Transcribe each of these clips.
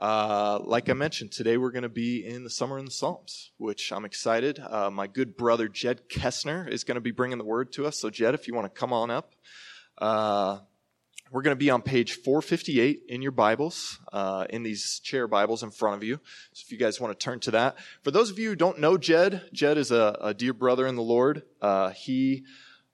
Uh, like I mentioned, today we're going to be in the Summer in the Psalms, which I'm excited. Uh, my good brother Jed Kaessner is going to be bringing the word to us. So, Jed, if you want to come on up. Uh, we're going to be on page 458 in your Bibles, uh, in these chair Bibles in front of you. So if you guys want to turn to that. For those of you who don't know Jed, Jed is a, a dear brother in the Lord. Uh, he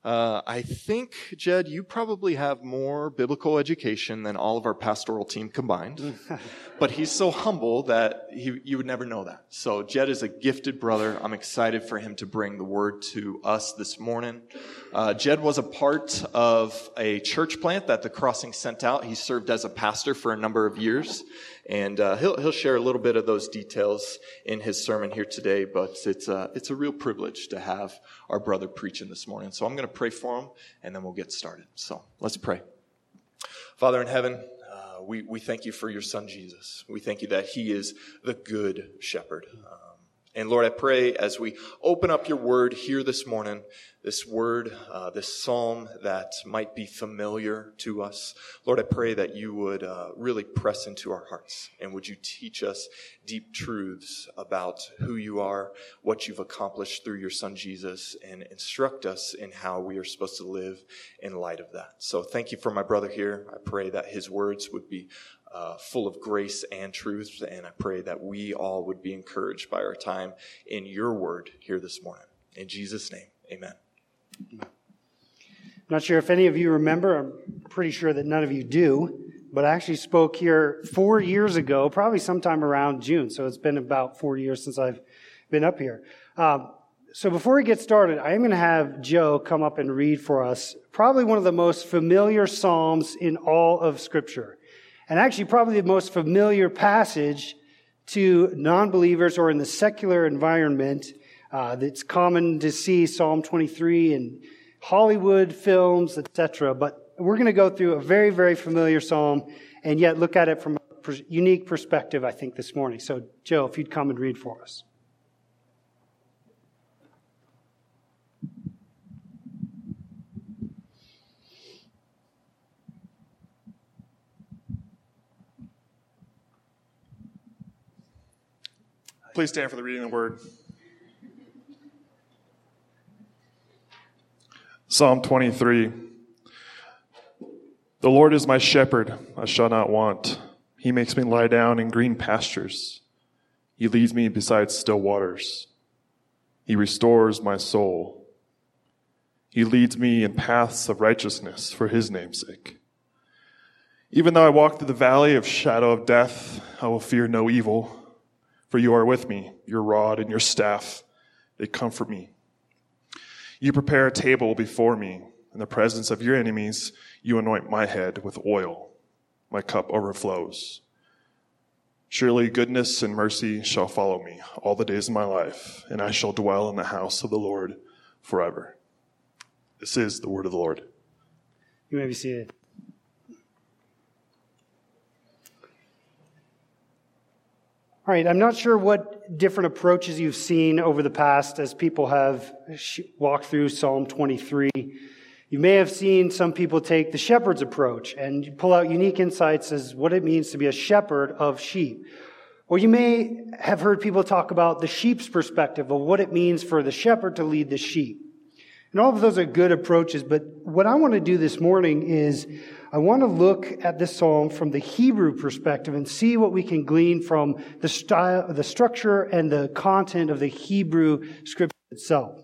uh, I think, Jed, you probably have more biblical education than all of our pastoral team combined. but he's so humble that he, you would never know that. So, Jed is a gifted brother. I'm excited for him to bring the word to us this morning. Uh, Jed was a part of a church plant that the Crossing sent out. He served as a pastor for a number of years. And uh, he'll, he'll share a little bit of those details in his sermon here today, but it's a, it's a real privilege to have our brother preaching this morning. So I'm going to pray for him, and then we'll get started. So let's pray. Father in heaven, uh, we, we thank you for your son Jesus. We thank you that he is the good shepherd. Um, and Lord, I pray as we open up your word here this morning, this word, uh, this psalm that might be familiar to us, Lord, I pray that you would uh, really press into our hearts and would you teach us deep truths about who you are, what you've accomplished through your son Jesus, and instruct us in how we are supposed to live in light of that. So thank you for my brother here. I pray that his words would be uh, full of grace and truth. And I pray that we all would be encouraged by our time in your word here this morning. In Jesus' name, amen. I'm not sure if any of you remember, I'm pretty sure that none of you do, but I actually spoke here four years ago, probably sometime around June. So it's been about four years since I've been up here. Um, so before we get started, I am going to have Joe come up and read for us probably one of the most familiar Psalms in all of Scripture and actually probably the most familiar passage to non-believers or in the secular environment uh, that's common to see Psalm 23 in Hollywood films, etc. But we're going to go through a very, very familiar psalm and yet look at it from a unique perspective, I think, this morning. So, Joe, if you'd come and read for us. Please stand for the reading of the word. Psalm 23. The Lord is my shepherd, I shall not want. He makes me lie down in green pastures. He leads me beside still waters. He restores my soul. He leads me in paths of righteousness for his name's sake. Even though I walk through the valley of shadow of death, I will fear no evil for you are with me, your rod and your staff, they comfort me. You prepare a table before me in the presence of your enemies. You anoint my head with oil. My cup overflows. Surely goodness and mercy shall follow me all the days of my life, and I shall dwell in the house of the Lord forever. This is the word of the Lord. You may be seated. All right, I'm not sure what different approaches you've seen over the past as people have walked through Psalm 23. You may have seen some people take the shepherd's approach and pull out unique insights as what it means to be a shepherd of sheep. Or you may have heard people talk about the sheep's perspective of what it means for the shepherd to lead the sheep. And all of those are good approaches, but what I want to do this morning is I want to look at this psalm from the Hebrew perspective and see what we can glean from the style, the structure and the content of the Hebrew scripture itself.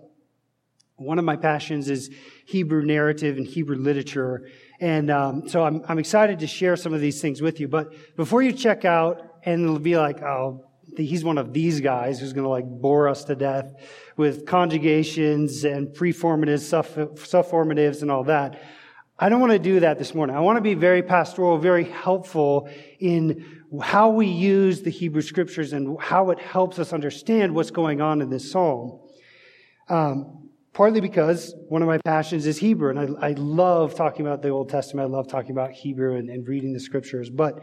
One of my passions is Hebrew narrative and Hebrew literature. And um, so I'm, I'm excited to share some of these things with you. But before you check out and be like, oh, he's one of these guys who's going to like bore us to death with conjugations and preformatives, sufformatives, and all that. I don't want to do that this morning. I want to be very pastoral, very helpful in how we use the Hebrew scriptures and how it helps us understand what's going on in this psalm. Um, partly because one of my passions is Hebrew, and I, I, love talking about the Old Testament. I love talking about Hebrew and, and reading the scriptures. But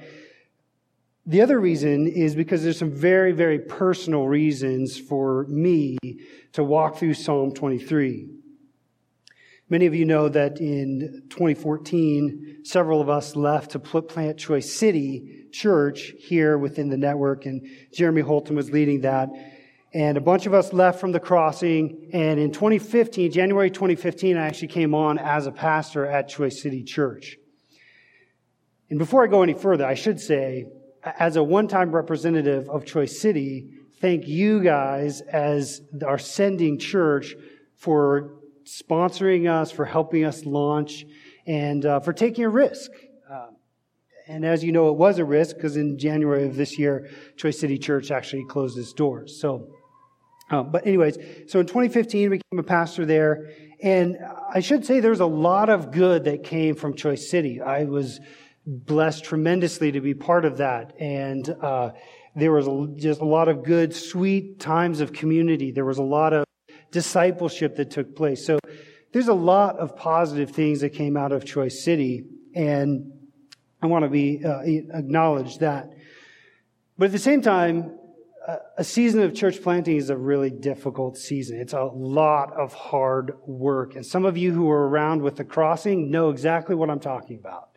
the other reason is because there's some very, very personal reasons for me to walk through Psalm 23. Many of you know that in 2014, several of us left to plant Choice City Church here within the network, and Jeremy Holton was leading that. And a bunch of us left from the crossing. And in 2015, January 2015, I actually came on as a pastor at Choice City Church. And before I go any further, I should say, as a one time representative of Choice City, thank you guys as our sending church for sponsoring us, for helping us launch, and uh, for taking a risk. Uh, and as you know, it was a risk because in January of this year, Choice City Church actually closed its doors. So, um, but anyways, so in 2015, I became a pastor there. And I should say there's a lot of good that came from Choice City. I was blessed tremendously to be part of that. And uh, there was just a lot of good, sweet times of community. There was a lot of discipleship that took place. So there's a lot of positive things that came out of Choice City. And I want to be uh, acknowledge that. But at the same time, a season of church planting is a really difficult season. It's a lot of hard work. And some of you who are around with the crossing know exactly what I'm talking about.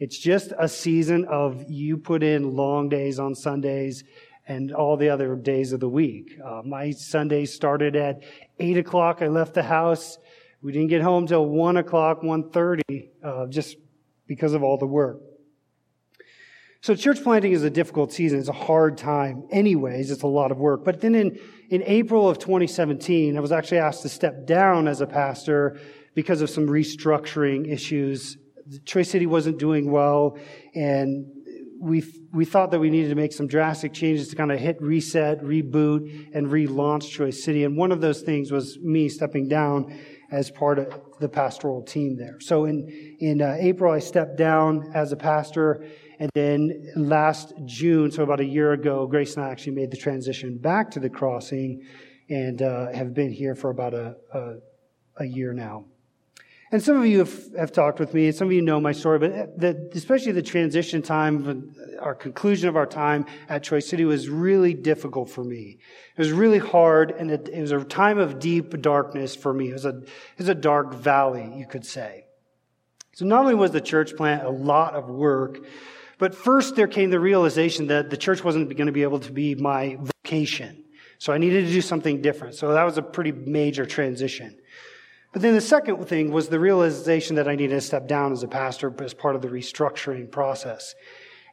It's just a season of you put in long days on Sundays and all the other days of the week. Uh, my Sundays started at 8 o'clock. I left the house. We didn't get home till 1 o'clock, 1.30, uh, just because of all the work. So church planting is a difficult season. It's a hard time. Anyways, it's a lot of work. But then in, in April of 2017, I was actually asked to step down as a pastor because of some restructuring issues. Choice City wasn't doing well, and we, we thought that we needed to make some drastic changes to kind of hit reset, reboot, and relaunch Choice City. And one of those things was me stepping down as part of the pastoral team there. So in, in uh, April, I stepped down as a pastor and then last June, so about a year ago, Grace and I actually made the transition back to the crossing and uh, have been here for about a, a, a, year now. And some of you have, have talked with me, and some of you know my story, but the, especially the transition time, our conclusion of our time at Choice City was really difficult for me. It was really hard, and it, it was a time of deep darkness for me. It was, a, it was a dark valley, you could say. So not only was the church plant a lot of work, but first, there came the realization that the church wasn't going to be able to be my vocation. So I needed to do something different. So that was a pretty major transition. But then the second thing was the realization that I needed to step down as a pastor as part of the restructuring process.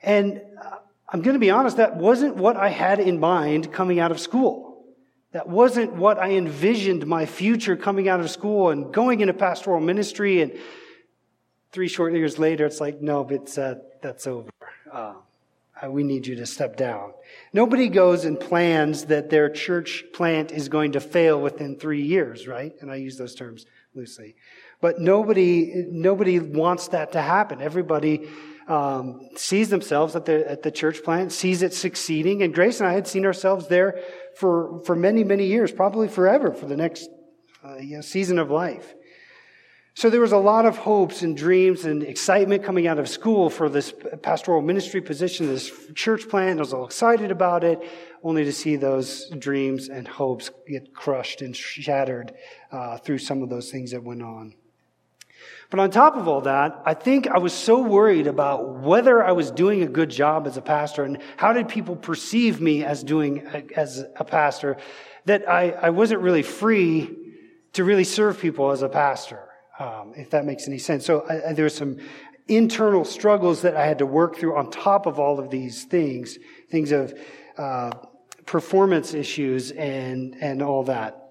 And uh, I'm going to be honest, that wasn't what I had in mind coming out of school. That wasn't what I envisioned my future coming out of school and going into pastoral ministry. And three short years later, it's like, no, it's, uh, that's over. Uh, we need you to step down. Nobody goes and plans that their church plant is going to fail within three years, right? And I use those terms loosely. But nobody, nobody wants that to happen. Everybody um, sees themselves at the, at the church plant, sees it succeeding. And Grace and I had seen ourselves there for, for many, many years, probably forever, for the next uh, you know, season of life. So there was a lot of hopes and dreams and excitement coming out of school for this pastoral ministry position, this church plant. I was all excited about it, only to see those dreams and hopes get crushed and shattered uh, through some of those things that went on. But on top of all that, I think I was so worried about whether I was doing a good job as a pastor and how did people perceive me as doing as a pastor that I, I wasn't really free to really serve people as a pastor um, if that makes any sense. So I, I, there were some internal struggles that I had to work through on top of all of these things, things of uh, performance issues and and all that.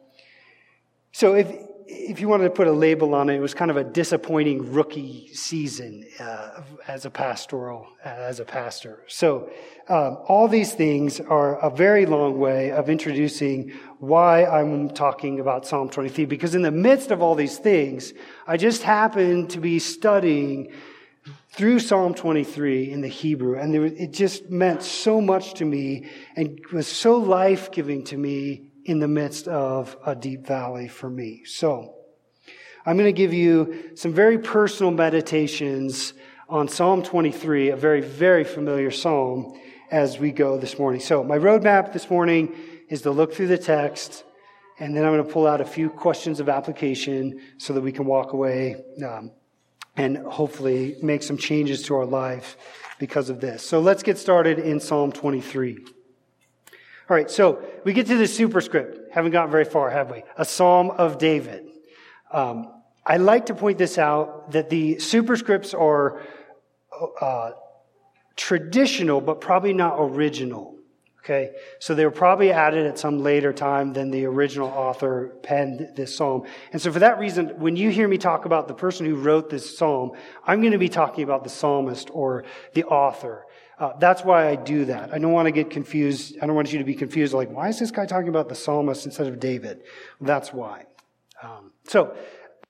So if if you wanted to put a label on it, it was kind of a disappointing rookie season uh, as a pastoral, as a pastor. So, um, all these things are a very long way of introducing why I'm talking about Psalm 23. Because in the midst of all these things, I just happened to be studying through Psalm 23 in the Hebrew, and it just meant so much to me and was so life giving to me in the midst of a deep valley for me. So, I'm going to give you some very personal meditations on Psalm 23, a very, very familiar psalm, as we go this morning. So, my roadmap this morning is to look through the text, and then I'm going to pull out a few questions of application so that we can walk away um, and hopefully make some changes to our life because of this. So let's get started in Psalm 23. All right, so we get to the superscript. Haven't gotten very far, have we? A Psalm of David. Um, I like to point this out that the superscripts are uh, traditional, but probably not original. Okay, so they were probably added at some later time than the original author penned this psalm. And so for that reason, when you hear me talk about the person who wrote this psalm, I'm going to be talking about the psalmist or the author. Uh, that's why I do that. I don't want to get confused. I don't want you to be confused like, why is this guy talking about the psalmist instead of David? That's why. Um, so,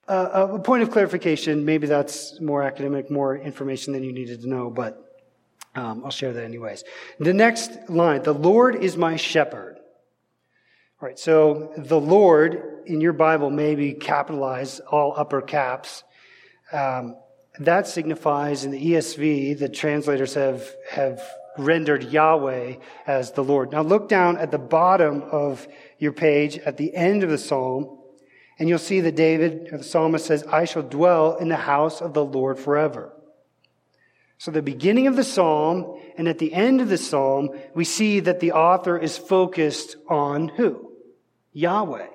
uh, a point of clarification, maybe that's more academic, more information than you needed to know, but um, I'll share that anyways. The next line, the Lord is my shepherd. All right, so the Lord in your Bible may be capitalized, all upper caps. Um, that signifies in the ESV, the translators have, have rendered Yahweh as the Lord. Now look down at the bottom of your page at the end of the psalm, and you'll see that David, the psalmist says, I shall dwell in the house of the Lord forever. So, the beginning of the psalm and at the end of the psalm, we see that the author is focused on who? Yahweh.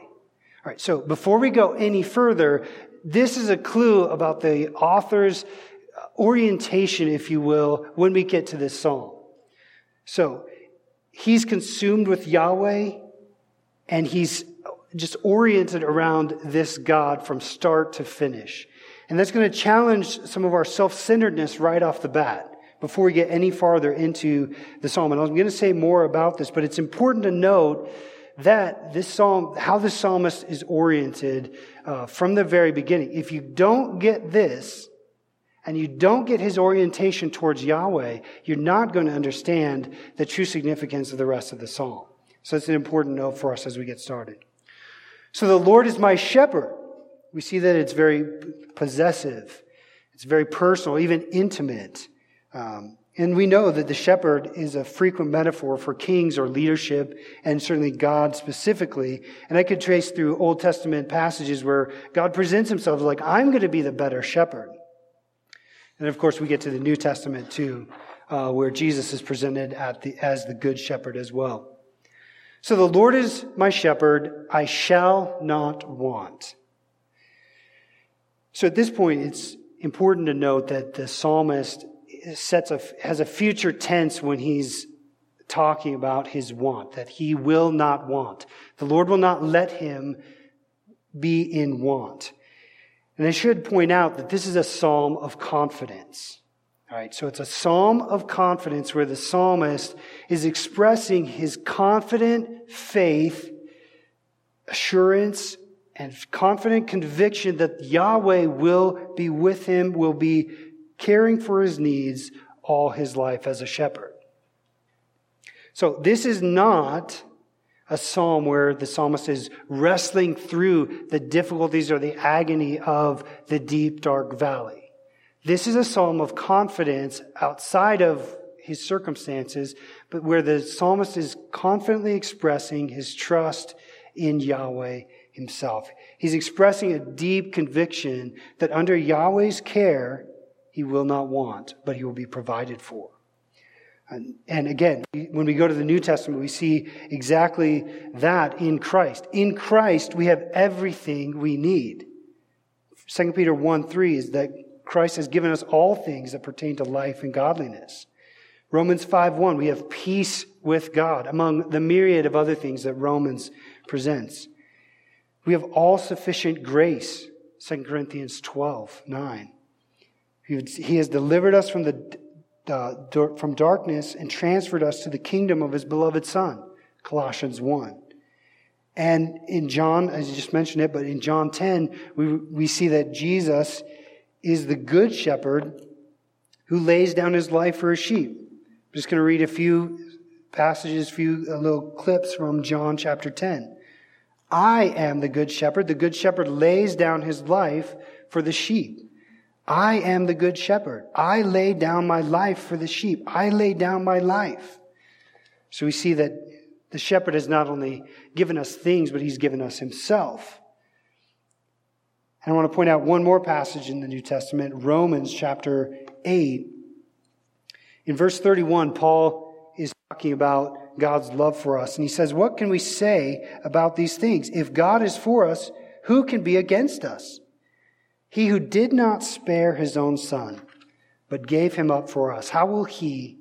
All right, so before we go any further, this is a clue about the author's orientation, if you will, when we get to this psalm. So, he's consumed with Yahweh and he's just oriented around this God from start to finish. And that's going to challenge some of our self-centeredness right off the bat before we get any farther into the psalm. And I'm going to say more about this, but it's important to note that this psalm, how the psalmist is oriented uh, from the very beginning. If you don't get this, and you don't get his orientation towards Yahweh, you're not going to understand the true significance of the rest of the psalm. So it's an important note for us as we get started. So the Lord is my shepherd. We see that it's very possessive, it's very personal, even intimate. Um, and we know that the shepherd is a frequent metaphor for kings or leadership, and certainly God specifically. And I could trace through Old Testament passages where God presents himself like, I'm going to be the better shepherd. And of course, we get to the New Testament too, uh, where Jesus is presented the, as the good shepherd as well. So the Lord is my shepherd, I shall not want. So at this point, it's important to note that the psalmist sets a, has a future tense when he's talking about his want, that he will not want. The Lord will not let him be in want. And I should point out that this is a psalm of confidence. All right, so it's a psalm of confidence where the psalmist is expressing his confident faith, assurance, and confident conviction that Yahweh will be with him, will be caring for his needs all his life as a shepherd. So this is not a psalm where the psalmist is wrestling through the difficulties or the agony of the deep, dark valley. This is a psalm of confidence outside of his circumstances, but where the psalmist is confidently expressing his trust in Yahweh himself. He's expressing a deep conviction that under Yahweh's care, he will not want, but he will be provided for. And, and, again, when we go to the New Testament, we see exactly that in Christ. In Christ, we have everything we need. 2 Peter 1 3 is that Christ has given us all things that pertain to life and godliness. Romans 5 1, we have peace with God, among the myriad of other things that Romans presents. We have all sufficient grace, 2 Corinthians 12, 9. He has delivered us from, the, uh, from darkness and transferred us to the kingdom of his beloved Son, Colossians 1. And in John, as you just mentioned it, but in John 10, we, we see that Jesus is the good shepherd who lays down his life for his sheep. I'm just going to read a few passages, a few little clips from John chapter 10. I am the good shepherd. The good shepherd lays down his life for the sheep. I am the good shepherd. I lay down my life for the sheep. I lay down my life. So we see that The shepherd has not only given us things, but he's given us himself. And I want to point out one more passage in the New Testament, Romans chapter 8. In verse 31, Paul is talking about God's love for us. And he says, What can we say about these things? If God is for us, who can be against us? He who did not spare his own son, but gave him up for us, how will he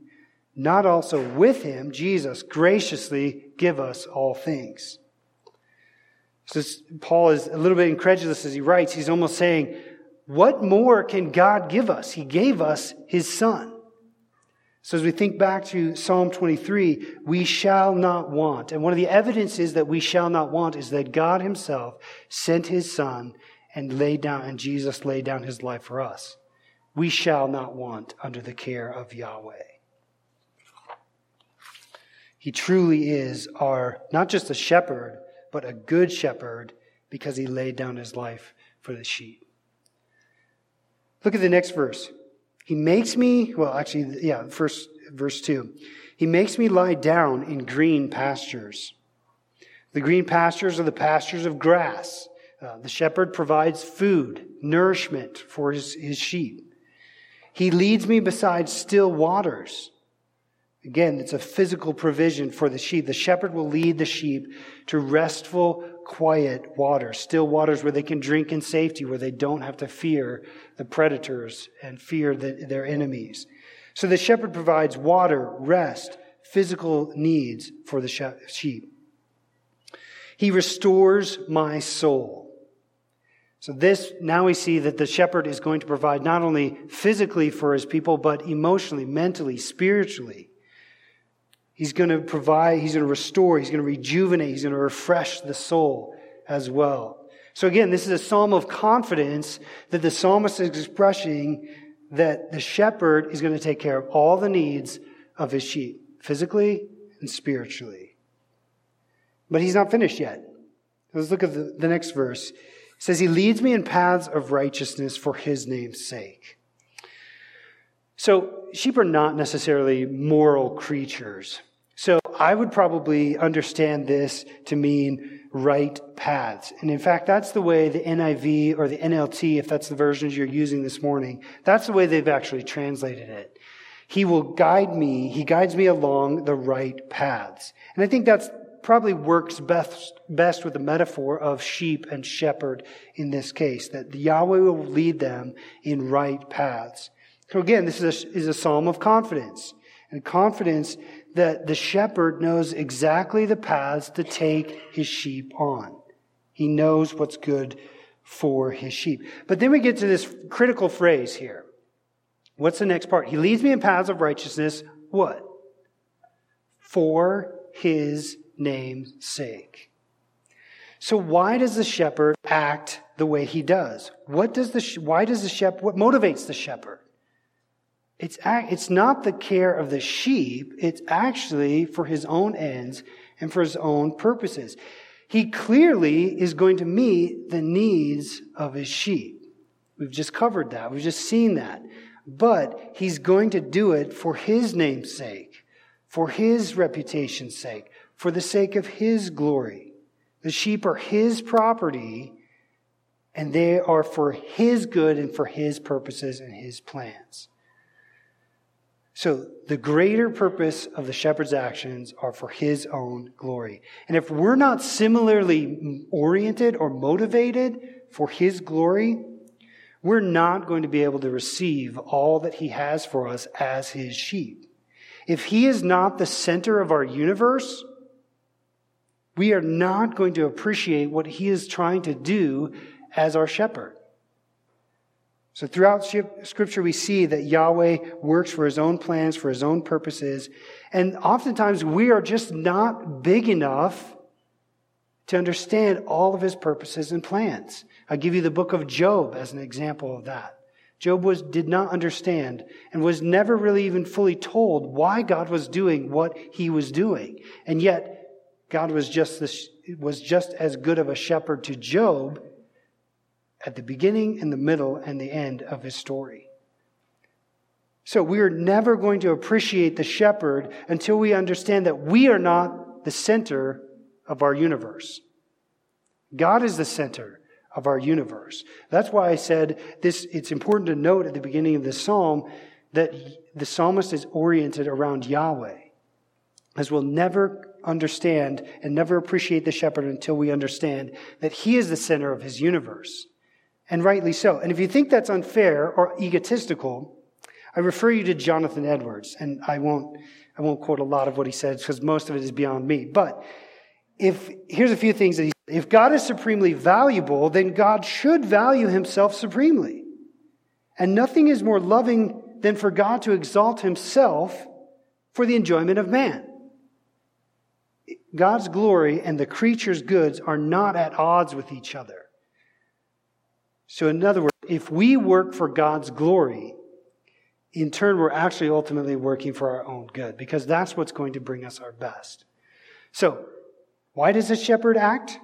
not also with him, Jesus, graciously give us all things? So Paul is a little bit incredulous as he writes. He's almost saying, What more can God give us? He gave us his son. So as we think back to Psalm 23, we shall not want. And one of the evidences that we shall not want is that God himself sent his son and laid down, and Jesus laid down his life for us. We shall not want under the care of Yahweh. He truly is our, not just a shepherd, but a good shepherd because he laid down his life for the sheep. Look at the next verse. He makes me, well, actually, yeah, first verse 2. He makes me lie down in green pastures. The green pastures are the pastures of grass. Uh, the shepherd provides food, nourishment for his, his sheep. He leads me beside still waters. Again, it's a physical provision for the sheep. The shepherd will lead the sheep to restful, quiet waters, still waters where they can drink in safety, where they don't have to fear the predators and fear the, their enemies. So the shepherd provides water, rest, physical needs for the sheep. He restores my soul. So this, now we see that the shepherd is going to provide not only physically for his people, but emotionally, mentally, spiritually. He's going to provide, he's going to restore, he's going to rejuvenate, he's going to refresh the soul as well. So again, this is a psalm of confidence that the psalmist is expressing that the shepherd is going to take care of all the needs of his sheep, physically and spiritually. But he's not finished yet. Let's look at the, the next verse. It says, He leads me in paths of righteousness for his name's sake. So, sheep are not necessarily moral creatures. So I would probably understand this to mean right paths. And in fact, that's the way the NIV or the NLT, if that's the versions you're using this morning, that's the way they've actually translated it. He will guide me, he guides me along the right paths. And I think that's probably works best, best with the metaphor of sheep and shepherd in this case, that Yahweh will lead them in right paths. So again, this is a, is a psalm of confidence. And confidence that the shepherd knows exactly the paths to take his sheep on. He knows what's good for his sheep. But then we get to this critical phrase here. What's the next part? He leads me in paths of righteousness. What? For his name's sake. So why does the shepherd act the way he does? What does the, why does the shepherd, what motivates the shepherd? It's, it's not the care of the sheep, it's actually for his own ends and for his own purposes. He clearly is going to meet the needs of his sheep. We've just covered that. We've just seen that. But he's going to do it for his name's sake, for his reputation's sake, for the sake of his glory. The sheep are his property, and they are for his good and for his purposes and his plans. So the greater purpose of the shepherd's actions are for his own glory. And if we're not similarly oriented or motivated for his glory, we're not going to be able to receive all that he has for us as his sheep. If he is not the center of our universe, we are not going to appreciate what he is trying to do as our shepherd. So throughout scripture, we see that Yahweh works for his own plans, for his own purposes. And oftentimes we are just not big enough to understand all of his purposes and plans. I'll give you the book of Job as an example of that. Job was, did not understand and was never really even fully told why God was doing what he was doing. And yet, God was just, this, was just as good of a shepherd to Job at the beginning and the middle and the end of his story. So we are never going to appreciate the shepherd until we understand that we are not the center of our universe. God is the center of our universe. That's why I said this, it's important to note at the beginning of this psalm that the psalmist is oriented around Yahweh, as we'll never understand and never appreciate the shepherd until we understand that he is the center of his universe. And rightly so. And if you think that's unfair or egotistical, I refer you to Jonathan Edwards, and I won't, I won't quote a lot of what he said because most of it is beyond me. But if, here's a few things that he said. if God is supremely valuable, then God should value himself supremely. And nothing is more loving than for God to exalt himself for the enjoyment of man. God's glory and the creature's goods are not at odds with each other. So, in other words, if we work for God's glory, in turn, we're actually ultimately working for our own good because that's what's going to bring us our best. So, why does a shepherd act?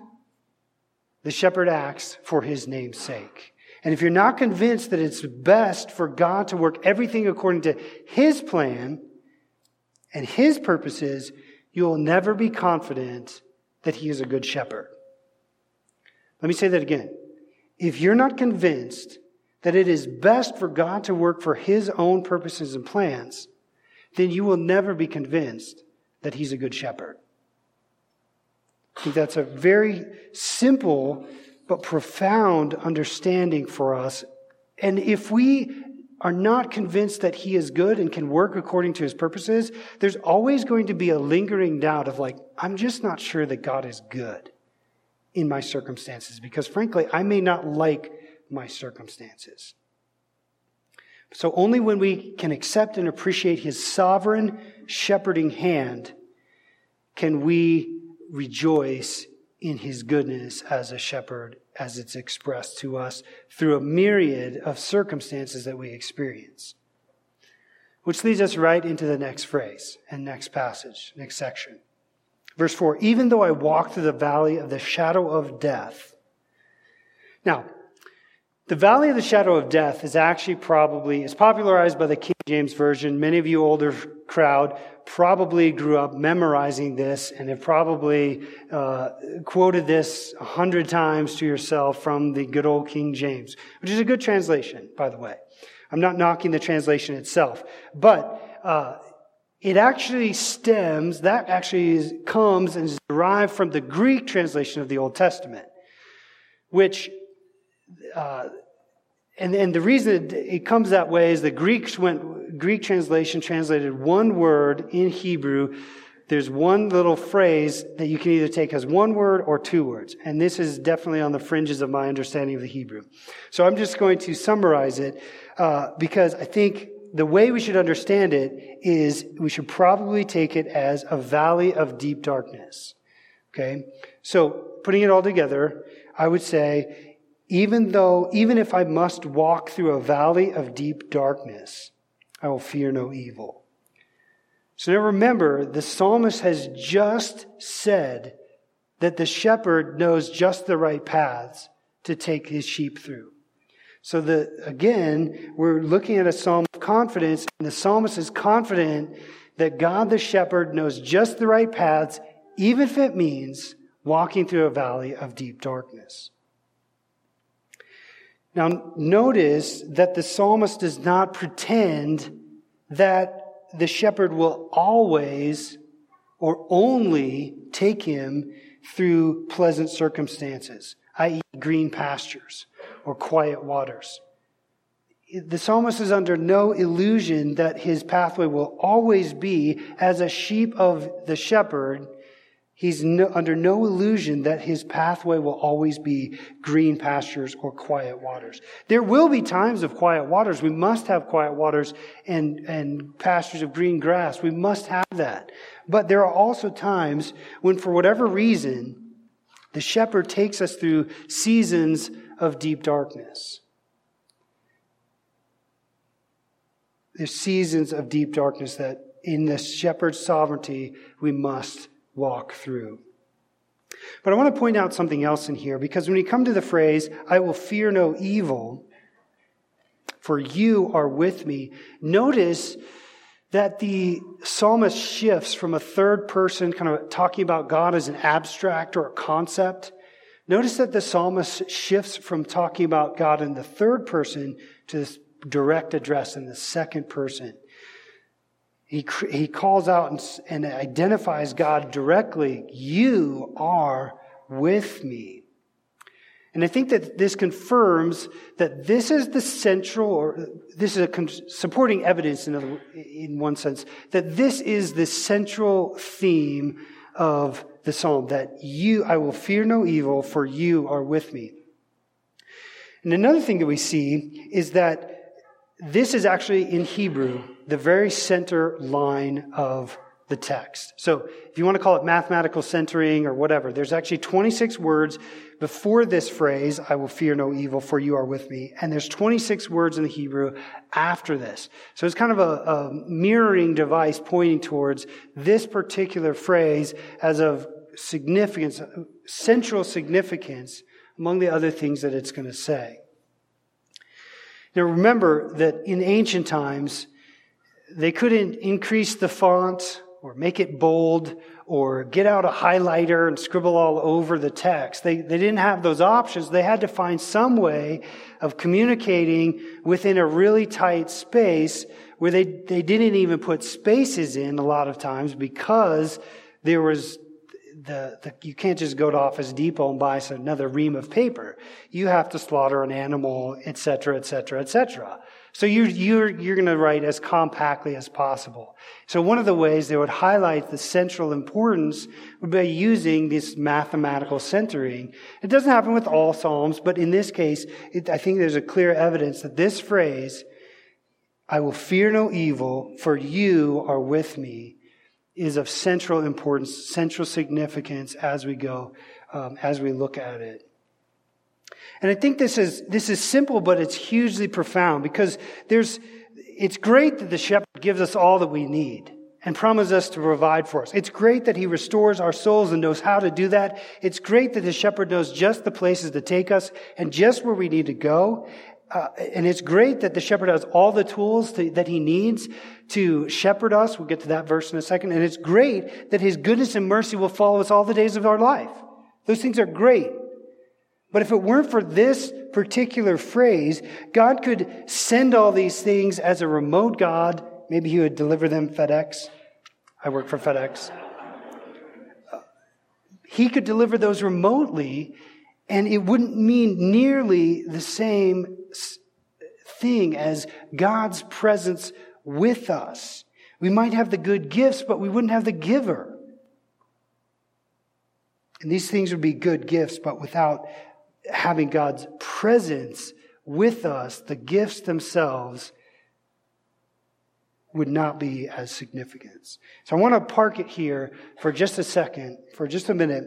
The shepherd acts for his name's sake. And if you're not convinced that it's best for God to work everything according to his plan and his purposes, you will never be confident that he is a good shepherd. Let me say that again. If you're not convinced that it is best for God to work for his own purposes and plans, then you will never be convinced that he's a good shepherd. I think that's a very simple but profound understanding for us. And if we are not convinced that he is good and can work according to his purposes, there's always going to be a lingering doubt of like, I'm just not sure that God is good in my circumstances because frankly, I may not like my circumstances. So only when we can accept and appreciate his sovereign shepherding hand can we rejoice in his goodness as a shepherd as it's expressed to us through a myriad of circumstances that we experience. Which leads us right into the next phrase and next passage, next section. Verse 4 Even though I walk through the valley of the shadow of death. Now, the valley of the shadow of death is actually probably, is popularized by the King James Version. Many of you older crowd probably grew up memorizing this and have probably uh, quoted this a hundred times to yourself from the good old King James, which is a good translation, by the way. I'm not knocking the translation itself, but uh, it actually stems, that actually is, comes and is derived from the Greek translation of the Old Testament, which uh, and, and the reason it comes that way is the Greeks went, Greek translation translated one word in Hebrew. There's one little phrase that you can either take as one word or two words. And this is definitely on the fringes of my understanding of the Hebrew. So I'm just going to summarize it, uh, because I think the way we should understand it is we should probably take it as a valley of deep darkness. Okay? So putting it all together, I would say even though, even if I must walk through a valley of deep darkness, I will fear no evil. So now remember, the psalmist has just said that the shepherd knows just the right paths to take his sheep through. So the, again, we're looking at a psalm of confidence, and the psalmist is confident that God the shepherd knows just the right paths, even if it means walking through a valley of deep darkness. Now, notice that the psalmist does not pretend that the shepherd will always or only take him through pleasant circumstances, i.e., green pastures or quiet waters. The psalmist is under no illusion that his pathway will always be as a sheep of the shepherd He's no, under no illusion that his pathway will always be green pastures or quiet waters. There will be times of quiet waters. We must have quiet waters and, and pastures of green grass. We must have that. But there are also times when, for whatever reason, the shepherd takes us through seasons of deep darkness. There's seasons of deep darkness that in the shepherd's sovereignty we must walk through. But I want to point out something else in here because when you come to the phrase, I will fear no evil, for you are with me, notice that the psalmist shifts from a third person, kind of talking about God as an abstract or a concept. Notice that the psalmist shifts from talking about God in the third person to this direct address in the second person. He, he calls out and, and identifies God directly. You are with me. And I think that this confirms that this is the central, or this is a supporting evidence in, in one sense, that this is the central theme of the psalm, that you, I will fear no evil, for you are with me. And another thing that we see is that this is actually in Hebrew the very center line of the text. So if you want to call it mathematical centering or whatever, there's actually 26 words before this phrase, I will fear no evil for you are with me. And there's 26 words in the Hebrew after this. So it's kind of a, a mirroring device pointing towards this particular phrase as of significance, central significance among the other things that it's going to say. Now remember that in ancient times, they couldn't increase the font or make it bold or get out a highlighter and scribble all over the text. They, they didn't have those options. They had to find some way of communicating within a really tight space where they, they didn't even put spaces in a lot of times because there was the, the, you can't just go to Office Depot and buy another ream of paper. You have to slaughter an animal, etc., etc., etc. So you're, you're, you're going to write as compactly as possible. So one of the ways they would highlight the central importance would be using this mathematical centering. It doesn't happen with all Psalms, but in this case, it, I think there's a clear evidence that this phrase, I will fear no evil, for you are with me, is of central importance, central significance as we go, um, as we look at it. And I think this is, this is simple, but it's hugely profound because there's, it's great that the shepherd gives us all that we need and promises us to provide for us. It's great that he restores our souls and knows how to do that. It's great that the shepherd knows just the places to take us and just where we need to go. Uh, and it's great that the shepherd has all the tools to, that he needs to shepherd us. We'll get to that verse in a second. And it's great that his goodness and mercy will follow us all the days of our life. Those things are great. But if it weren't for this particular phrase, God could send all these things as a remote God. Maybe he would deliver them FedEx. I work for FedEx. He could deliver those remotely and it wouldn't mean nearly the same thing as God's presence with us. We might have the good gifts, but we wouldn't have the giver. And these things would be good gifts, but without having God's presence with us, the gifts themselves would not be as significant. So I want to park it here for just a second, for just a minute,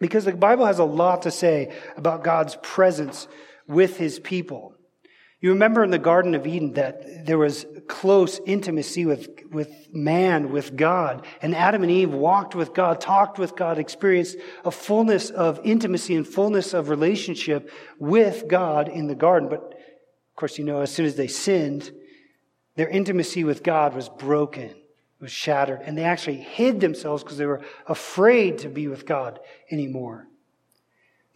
because the Bible has a lot to say about God's presence with his people. You remember in the Garden of Eden that there was close intimacy with, with man, with God. And Adam and Eve walked with God, talked with God, experienced a fullness of intimacy and fullness of relationship with God in the garden. But of course, you know, as soon as they sinned, their intimacy with God was broken was shattered. And they actually hid themselves because they were afraid to be with God anymore.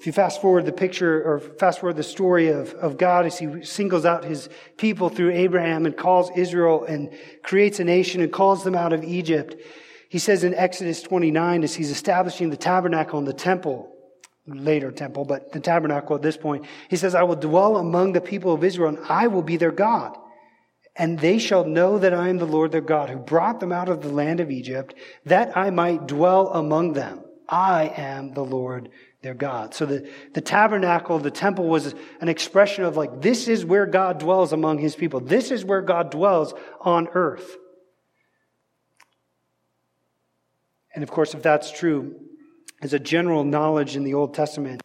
If you fast forward the picture or fast forward the story of, of God as he singles out his people through Abraham and calls Israel and creates a nation and calls them out of Egypt, he says in Exodus 29 as he's establishing the tabernacle and the temple, later temple, but the tabernacle at this point, he says, I will dwell among the people of Israel and I will be their God. And they shall know that I am the Lord their God who brought them out of the land of Egypt that I might dwell among them. I am the Lord their God. So the, the tabernacle, the temple was an expression of like, this is where God dwells among his people. This is where God dwells on earth. And of course, if that's true, as a general knowledge in the Old Testament,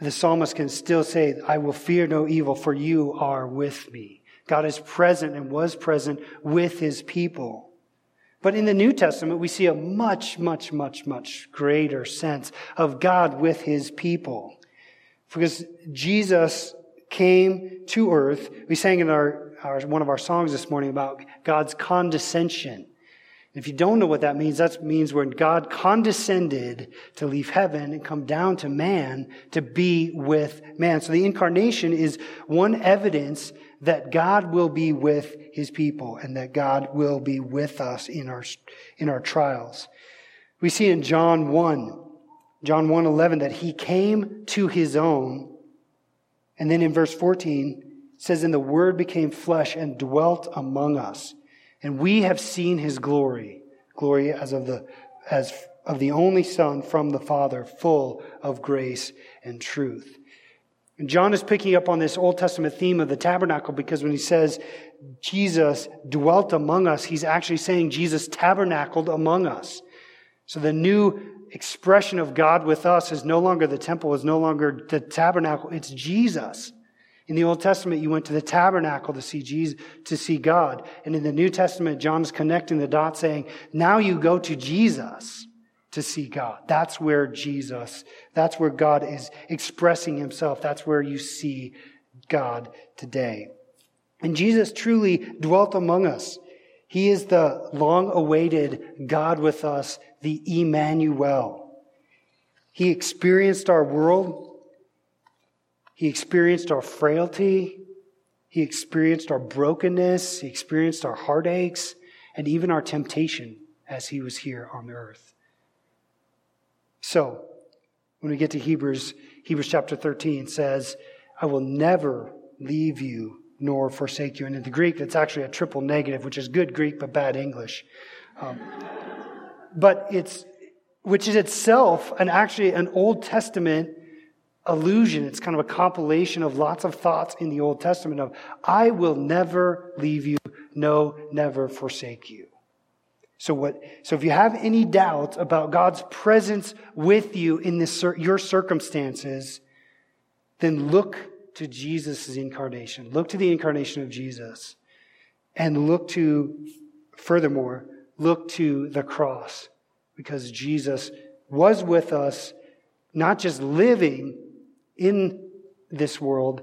the psalmist can still say, I will fear no evil, for you are with me. God is present and was present with his people. But in the New Testament, we see a much, much, much, much greater sense of God with his people. Because Jesus came to earth. We sang in our our, one of our songs this morning about God's condescension. If you don't know what that means, that means when God condescended to leave heaven and come down to man to be with man. So the incarnation is one evidence that God will be with his people and that God will be with us in our, in our trials. We see in John 1, John 1 11, that he came to his own. And then in verse 14, says, And the word became flesh and dwelt among us. And we have seen his glory, glory as of the, as of the only son from the father, full of grace and truth. And John is picking up on this Old Testament theme of the tabernacle because when he says Jesus dwelt among us, he's actually saying Jesus tabernacled among us. So the new expression of God with us is no longer the temple, is no longer the tabernacle, it's Jesus. In the Old Testament, you went to the tabernacle to see Jesus, to see God. And in the New Testament, John is connecting the dots saying, now you go to Jesus to see God. That's where Jesus, that's where God is expressing himself. That's where you see God today. And Jesus truly dwelt among us. He is the long awaited God with us, the Emmanuel. He experienced our world. He experienced our frailty. He experienced our brokenness. He experienced our heartaches and even our temptation as he was here on earth. So, when we get to Hebrews, Hebrews chapter 13 says, I will never leave you nor forsake you. And in the Greek, that's actually a triple negative, which is good Greek but bad English. Um, but it's, which is itself an actually an Old Testament allusion. It's kind of a compilation of lots of thoughts in the Old Testament of, I will never leave you, no, never forsake you. So what, so if you have any doubt about God's presence with you in this, your circumstances, then look to Jesus' incarnation. Look to the incarnation of Jesus. And look to, furthermore, look to the cross. Because Jesus was with us, not just living, in this world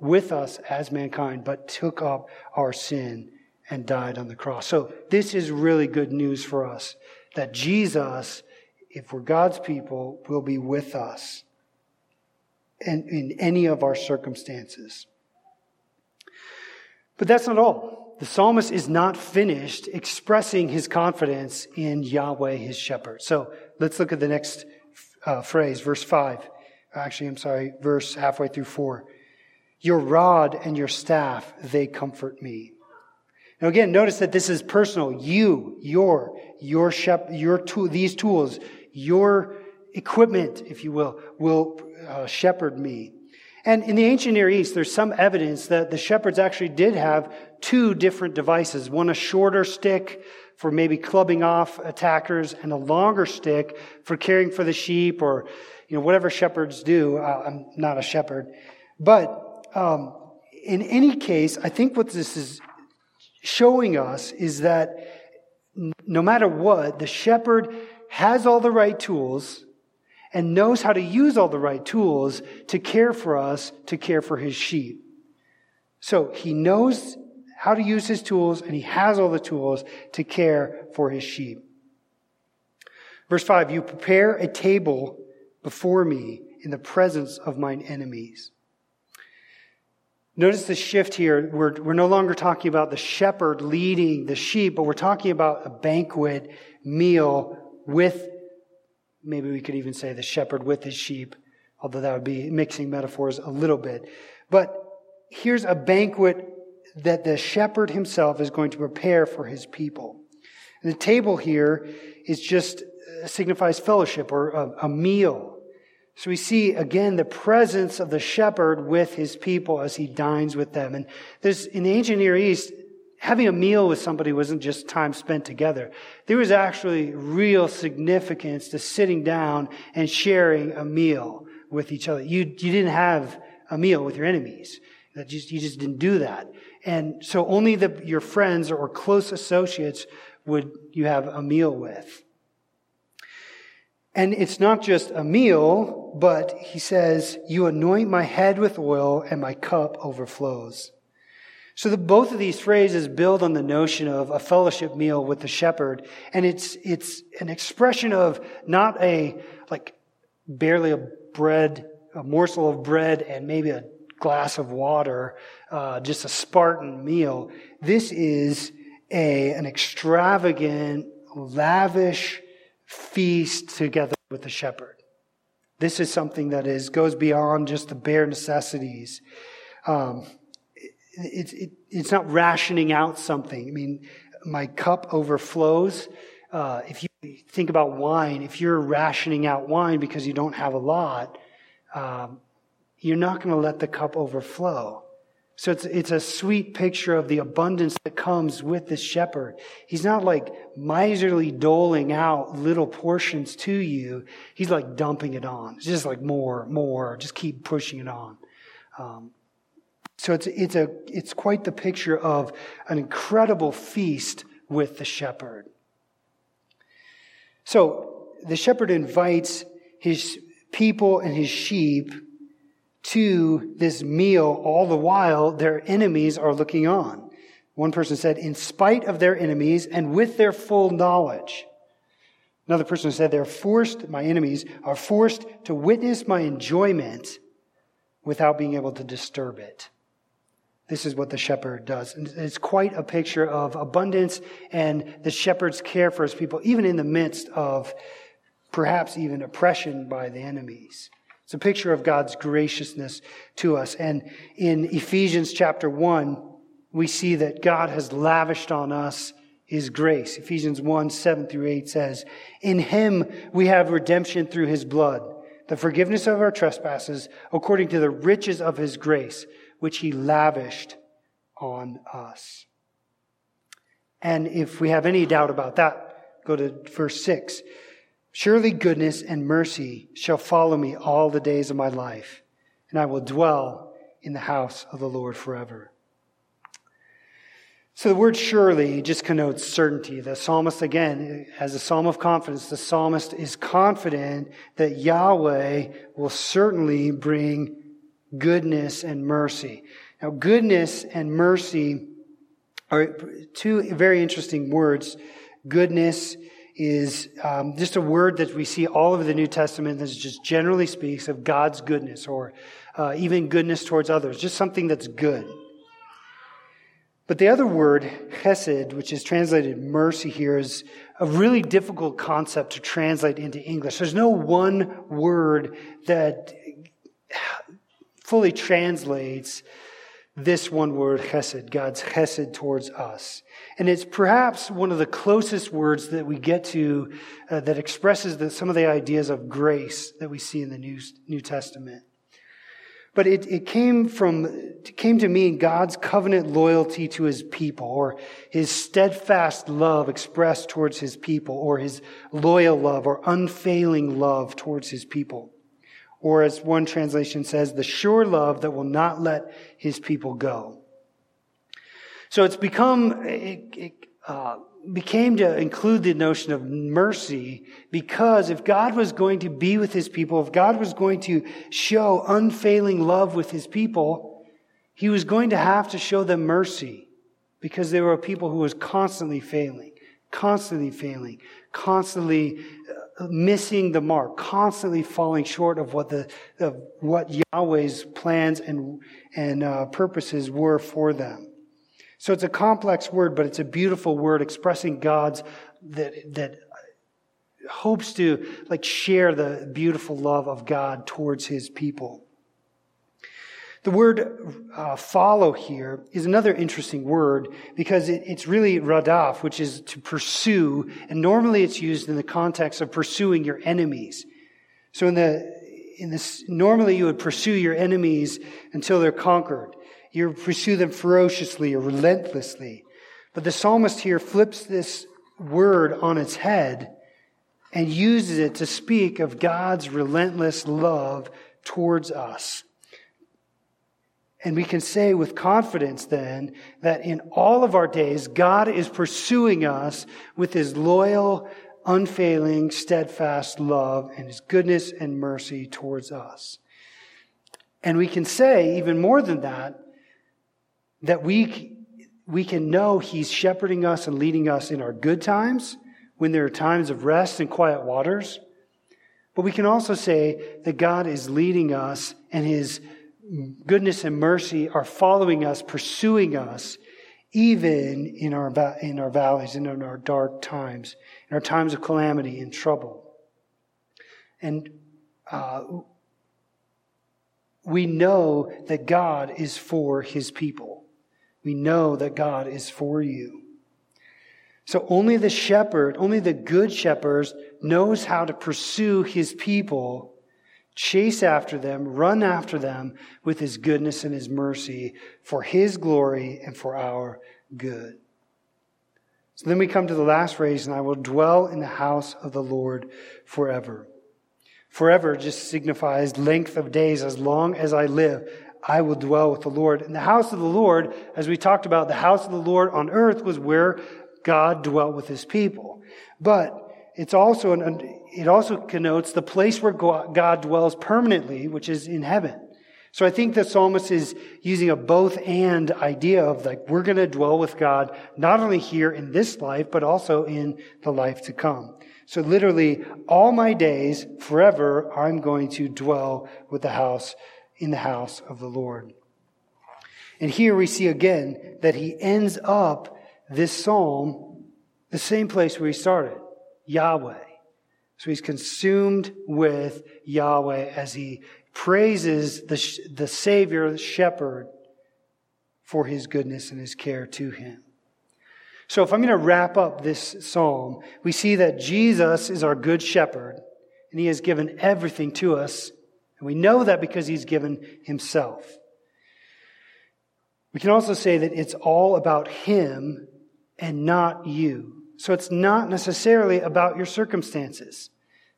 with us as mankind, but took up our sin and died on the cross. So this is really good news for us that Jesus, if we're God's people, will be with us in, in any of our circumstances. But that's not all. The psalmist is not finished expressing his confidence in Yahweh, his shepherd. So let's look at the next uh, phrase, verse 5 actually, I'm sorry, verse halfway through four. Your rod and your staff, they comfort me. Now again, notice that this is personal. You, your, your shep, your tool, these tools, your equipment, if you will, will uh, shepherd me. And in the ancient Near East, there's some evidence that the shepherds actually did have two different devices. One a shorter stick for maybe clubbing off attackers and a longer stick for caring for the sheep or you know, whatever shepherds do. I'm not a shepherd. But um, in any case, I think what this is showing us is that no matter what, the shepherd has all the right tools and knows how to use all the right tools to care for us, to care for his sheep. So he knows how to use his tools and he has all the tools to care for his sheep. Verse 5 You prepare a table before me in the presence of mine enemies. Notice the shift here. We're, we're no longer talking about the shepherd leading the sheep, but we're talking about a banquet meal with, maybe we could even say the shepherd with his sheep, although that would be mixing metaphors a little bit. But here's a banquet that the shepherd himself is going to prepare for his people. And the table here is just uh, signifies fellowship or a, a meal. So we see again the presence of the shepherd with his people as he dines with them. And there's in the ancient Near East, having a meal with somebody wasn't just time spent together. There was actually real significance to sitting down and sharing a meal with each other. You, you didn't have a meal with your enemies. That just, you just didn't do that. And so only the, your friends or close associates would you have a meal with. And it's not just a meal, but he says, You anoint my head with oil and my cup overflows. So the, both of these phrases build on the notion of a fellowship meal with the shepherd. And it's, it's an expression of not a, like, barely a bread, a morsel of bread and maybe a glass of water, uh, just a Spartan meal. This is a, an extravagant, lavish feast together with the shepherd. This is something that is, goes beyond just the bare necessities. Um, it, it, it's not rationing out something. I mean, my cup overflows. Uh, if you think about wine, if you're rationing out wine because you don't have a lot, um, you're not going to let the cup overflow. So it's, it's a sweet picture of the abundance that comes with the shepherd. He's not like miserly doling out little portions to you. He's like dumping it on. It's just like more, more, just keep pushing it on. Um, so it's, it's, a, it's quite the picture of an incredible feast with the shepherd. So the shepherd invites his people and his sheep to this meal all the while their enemies are looking on. One person said, in spite of their enemies and with their full knowledge. Another person said, they're forced, my enemies are forced to witness my enjoyment without being able to disturb it. This is what the shepherd does. And it's quite a picture of abundance and the shepherd's care for his people, even in the midst of perhaps even oppression by the enemies. It's a picture of God's graciousness to us. And in Ephesians chapter 1, we see that God has lavished on us his grace. Ephesians 1, 7 through 8 says, In him we have redemption through his blood, the forgiveness of our trespasses, according to the riches of his grace which he lavished on us. And if we have any doubt about that, go to verse 6. Surely goodness and mercy shall follow me all the days of my life, and I will dwell in the house of the Lord forever. So the word surely just connotes certainty. The psalmist, again, has a psalm of confidence. The psalmist is confident that Yahweh will certainly bring goodness and mercy. Now, goodness and mercy are two very interesting words. Goodness is um, just a word that we see all over the New Testament that just generally speaks of God's goodness or uh, even goodness towards others, just something that's good. But the other word, chesed, which is translated mercy here, is a really difficult concept to translate into English. There's no one word that fully translates this one word, chesed, God's chesed towards us. And it's perhaps one of the closest words that we get to uh, that expresses the, some of the ideas of grace that we see in the New, New Testament. But it, it came from, it came to mean God's covenant loyalty to his people, or his steadfast love expressed towards his people, or his loyal love or unfailing love towards his people. Or as one translation says, the sure love that will not let his people go. So it's become, it, it uh, became to include the notion of mercy because if God was going to be with his people, if God was going to show unfailing love with his people, he was going to have to show them mercy because they were a people who was constantly failing, constantly failing, constantly missing the mark, constantly falling short of what the of what Yahweh's plans and and uh, purposes were for them. So it's a complex word, but it's a beautiful word expressing God's that that hopes to like share the beautiful love of God towards His people. The word uh, follow here is another interesting word because it, it's really radaf, which is to pursue, and normally it's used in the context of pursuing your enemies. So in the in this, normally you would pursue your enemies until they're conquered. You pursue them ferociously or relentlessly. But the psalmist here flips this word on its head and uses it to speak of God's relentless love towards us. And we can say with confidence then that in all of our days, God is pursuing us with his loyal, unfailing, steadfast love and his goodness and mercy towards us. And we can say even more than that, that we, we can know He's shepherding us and leading us in our good times, when there are times of rest and quiet waters. But we can also say that God is leading us and His goodness and mercy are following us, pursuing us, even in our, in our valleys and in our dark times, in our times of calamity and trouble. And uh, we know that God is for his people. We know that God is for you. So only the shepherd, only the good shepherd knows how to pursue his people, chase after them, run after them with his goodness and his mercy for his glory and for our good. So then we come to the last phrase, and I will dwell in the house of the Lord forever. Forever just signifies length of days. As long as I live, I will dwell with the Lord. And the house of the Lord, as we talked about, the house of the Lord on earth was where God dwelt with his people. But it's also an, it also connotes the place where God dwells permanently, which is in heaven. So I think the psalmist is using a both and idea of like, we're going to dwell with God, not only here in this life, but also in the life to come. So literally, all my days, forever, I'm going to dwell with the house, in the house of the Lord. And here we see again that he ends up this psalm the same place where he started, Yahweh. So he's consumed with Yahweh as he praises the, the Savior, the shepherd, for his goodness and his care to him. So if I'm going to wrap up this psalm, we see that Jesus is our good shepherd and he has given everything to us. And we know that because he's given himself. We can also say that it's all about him and not you. So it's not necessarily about your circumstances.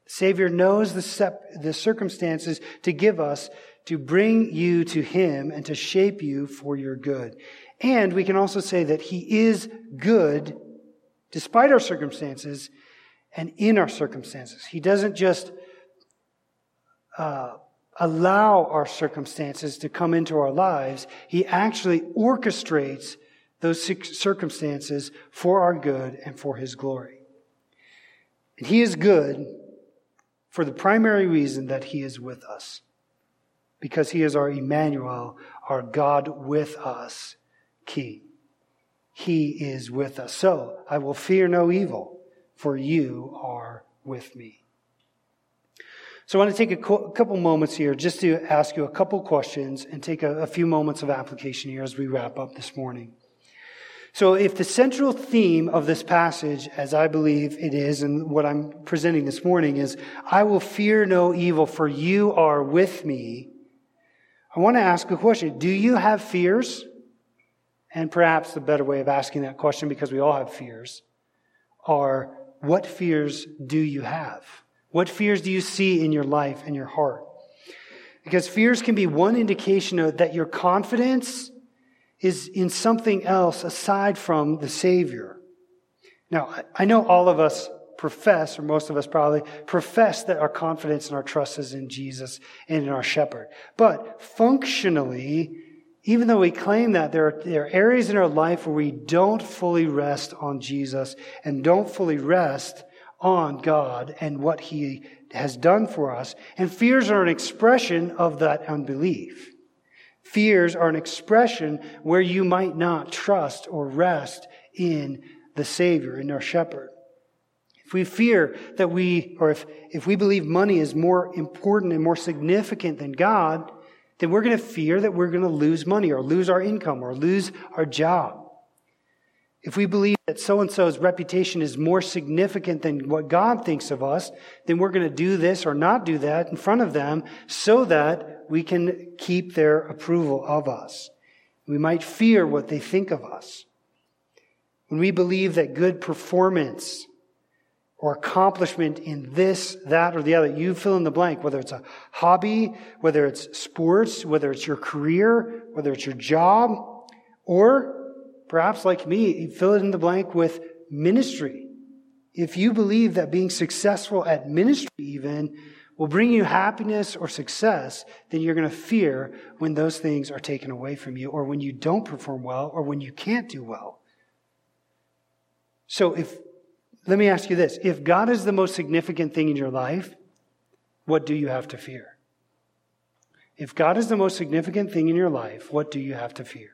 The Savior knows the, sep- the circumstances to give us to bring you to him and to shape you for your good. And we can also say that He is good despite our circumstances and in our circumstances. He doesn't just uh, allow our circumstances to come into our lives, He actually orchestrates those circumstances for our good and for His glory. And He is good for the primary reason that He is with us. Because He is our Emmanuel, our God with us King. He is with us. So I will fear no evil, for you are with me. So I want to take a couple moments here just to ask you a couple questions and take a, a few moments of application here as we wrap up this morning. So if the central theme of this passage, as I believe it is, and what I'm presenting this morning is, I will fear no evil, for you are with me. I want to ask a question. Do you have fears? And perhaps the better way of asking that question, because we all have fears, are what fears do you have? What fears do you see in your life and your heart? Because fears can be one indication of, that your confidence is in something else aside from the Savior. Now, I know all of us profess, or most of us probably, profess that our confidence and our trust is in Jesus and in our shepherd. But functionally, even though we claim that, there are, there are areas in our life where we don't fully rest on Jesus and don't fully rest on God and what He has done for us. And fears are an expression of that unbelief. Fears are an expression where you might not trust or rest in the Savior, in our shepherd. If we fear that we, or if, if we believe money is more important and more significant than God, then we're going to fear that we're going to lose money or lose our income or lose our job. If we believe that so and so's reputation is more significant than what God thinks of us, then we're going to do this or not do that in front of them so that we can keep their approval of us. We might fear what they think of us. When we believe that good performance or accomplishment in this, that, or the other. You fill in the blank, whether it's a hobby, whether it's sports, whether it's your career, whether it's your job, or perhaps like me, fill it in the blank with ministry if you believe that being successful at ministry even will bring you happiness or success, then you're going to fear when those things are taken away from you or when you don't perform well or when you can't do well. So if, let me ask you this. If God is the most significant thing in your life, what do you have to fear? If God is the most significant thing in your life, what do you have to fear?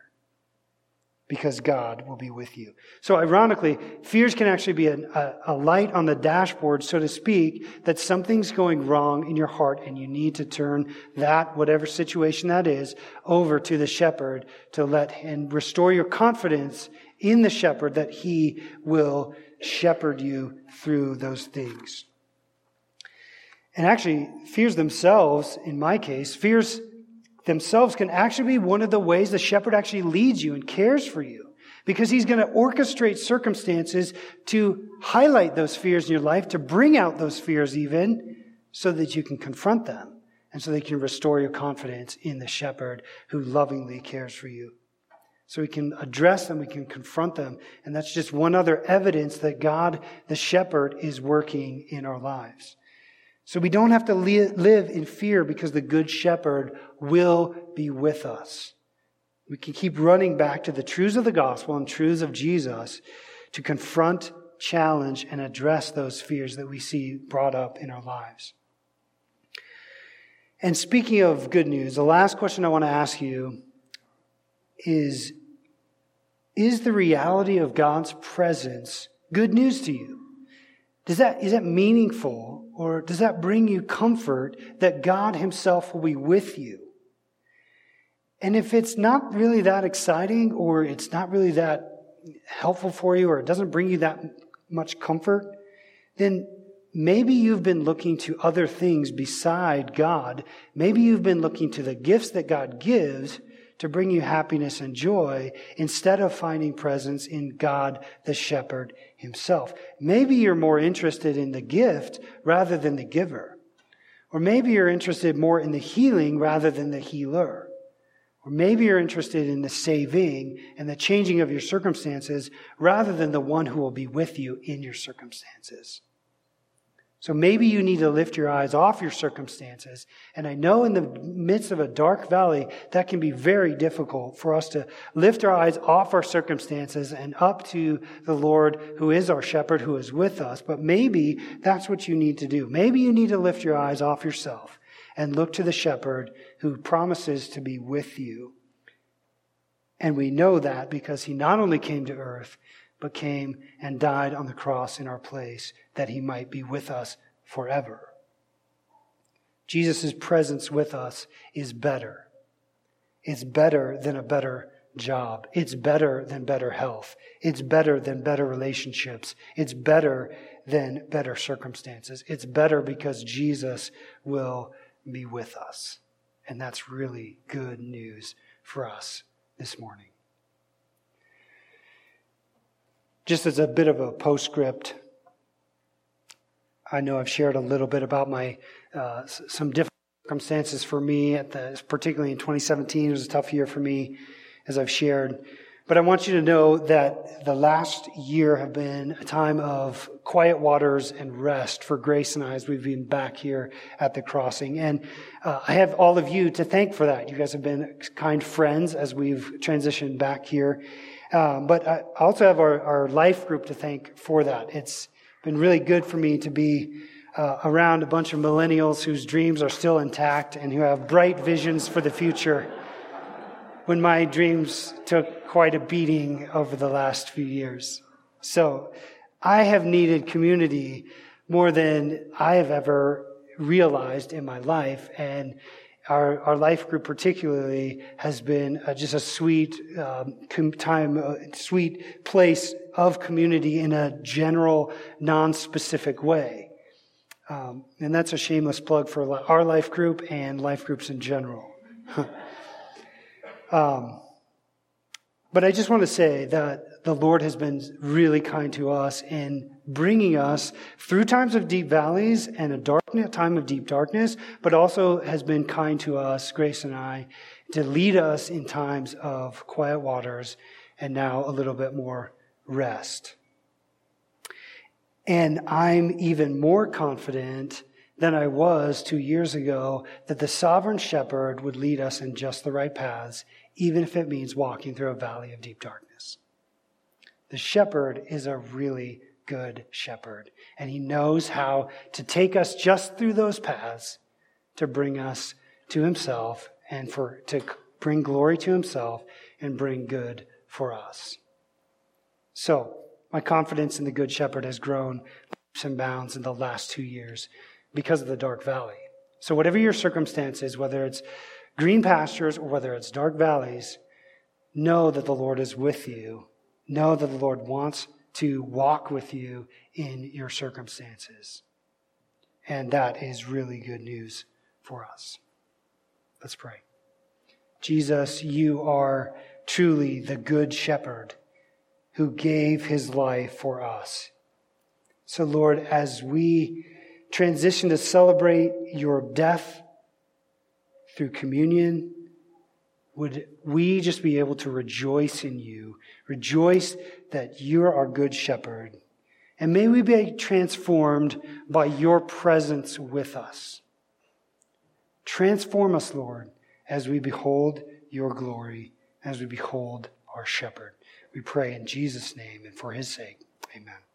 Because God will be with you. So, ironically, fears can actually be a, a, light on the dashboard, so to speak, that something's going wrong in your heart and you need to turn that, whatever situation that is, over to the shepherd to let and restore your confidence in the shepherd that he will shepherd you through those things. And actually, fears themselves, in my case, fears themselves can actually be one of the ways the shepherd actually leads you and cares for you. Because he's going to orchestrate circumstances to highlight those fears in your life, to bring out those fears even, so that you can confront them and so they can restore your confidence in the shepherd who lovingly cares for you. So we can address them, we can confront them, and that's just one other evidence that God, the shepherd, is working in our lives. So we don't have to live in fear because the Good Shepherd will be with us. We can keep running back to the truths of the gospel and truths of Jesus to confront, challenge, and address those fears that we see brought up in our lives. And speaking of good news, the last question I want to ask you is Is the reality of God's presence good news to you? Does that, is that meaningful or does that bring you comfort that God Himself will be with you? And if it's not really that exciting or it's not really that helpful for you or it doesn't bring you that much comfort, then maybe you've been looking to other things beside God. Maybe you've been looking to the gifts that God gives to bring you happiness and joy instead of finding presence in God the shepherd himself. Maybe you're more interested in the gift rather than the giver. Or maybe you're interested more in the healing rather than the healer. Or maybe you're interested in the saving and the changing of your circumstances rather than the one who will be with you in your circumstances. So maybe you need to lift your eyes off your circumstances. And I know in the midst of a dark valley, that can be very difficult for us to lift our eyes off our circumstances and up to the Lord who is our shepherd, who is with us. But maybe that's what you need to do. Maybe you need to lift your eyes off yourself and look to the shepherd who promises to be with you. And we know that because he not only came to earth, but came and died on the cross in our place that he might be with us forever. Jesus' presence with us is better. It's better than a better job. It's better than better health. It's better than better relationships. It's better than better circumstances. It's better because Jesus will be with us. And that's really good news for us this morning. Just as a bit of a postscript, I know I've shared a little bit about my uh, some different circumstances for me at the particularly in 2017 it was a tough year for me as I've shared but I want you to know that the last year have been a time of quiet waters and rest for Grace and I as we've been back here at the crossing. And uh, I have all of you to thank for that. You guys have been kind friends as we've transitioned back here. Um, but I also have our, our life group to thank for that. It's been really good for me to be uh, around a bunch of millennials whose dreams are still intact and who have bright visions for the future when my dreams took quite a beating over the last few years. So I have needed community more than I have ever realized in my life. And our, our life group particularly has been uh, just a sweet um, time, uh, sweet place of community in a general, non-specific way. Um, and that's a shameless plug for our life group and life groups in general. um, but I just want to say that the Lord has been really kind to us in bringing us through times of deep valleys and a dark time of deep darkness, but also has been kind to us, Grace and I, to lead us in times of quiet waters and now a little bit more rest. And I'm even more confident than I was two years ago that the sovereign shepherd would lead us in just the right paths, even if it means walking through a valley of deep darkness. The shepherd is a really good shepherd, and he knows how to take us just through those paths to bring us to himself and for to bring glory to himself and bring good for us. So, my confidence in the good shepherd has grown leaps and bounds in the last 2 years because of the dark valley. So whatever your circumstances, whether it's green pastures or whether it's dark valleys, know that the Lord is with you. Know that the Lord wants to walk with you in your circumstances. And that is really good news for us. Let's pray. Jesus, you are truly the good shepherd who gave his life for us. So, Lord, as we transition to celebrate your death through communion, would we just be able to rejoice in you, rejoice that you're our good shepherd. And may we be transformed by your presence with us. Transform us, Lord, as we behold your glory, as we behold our shepherd. We pray in Jesus' name and for his sake. Amen.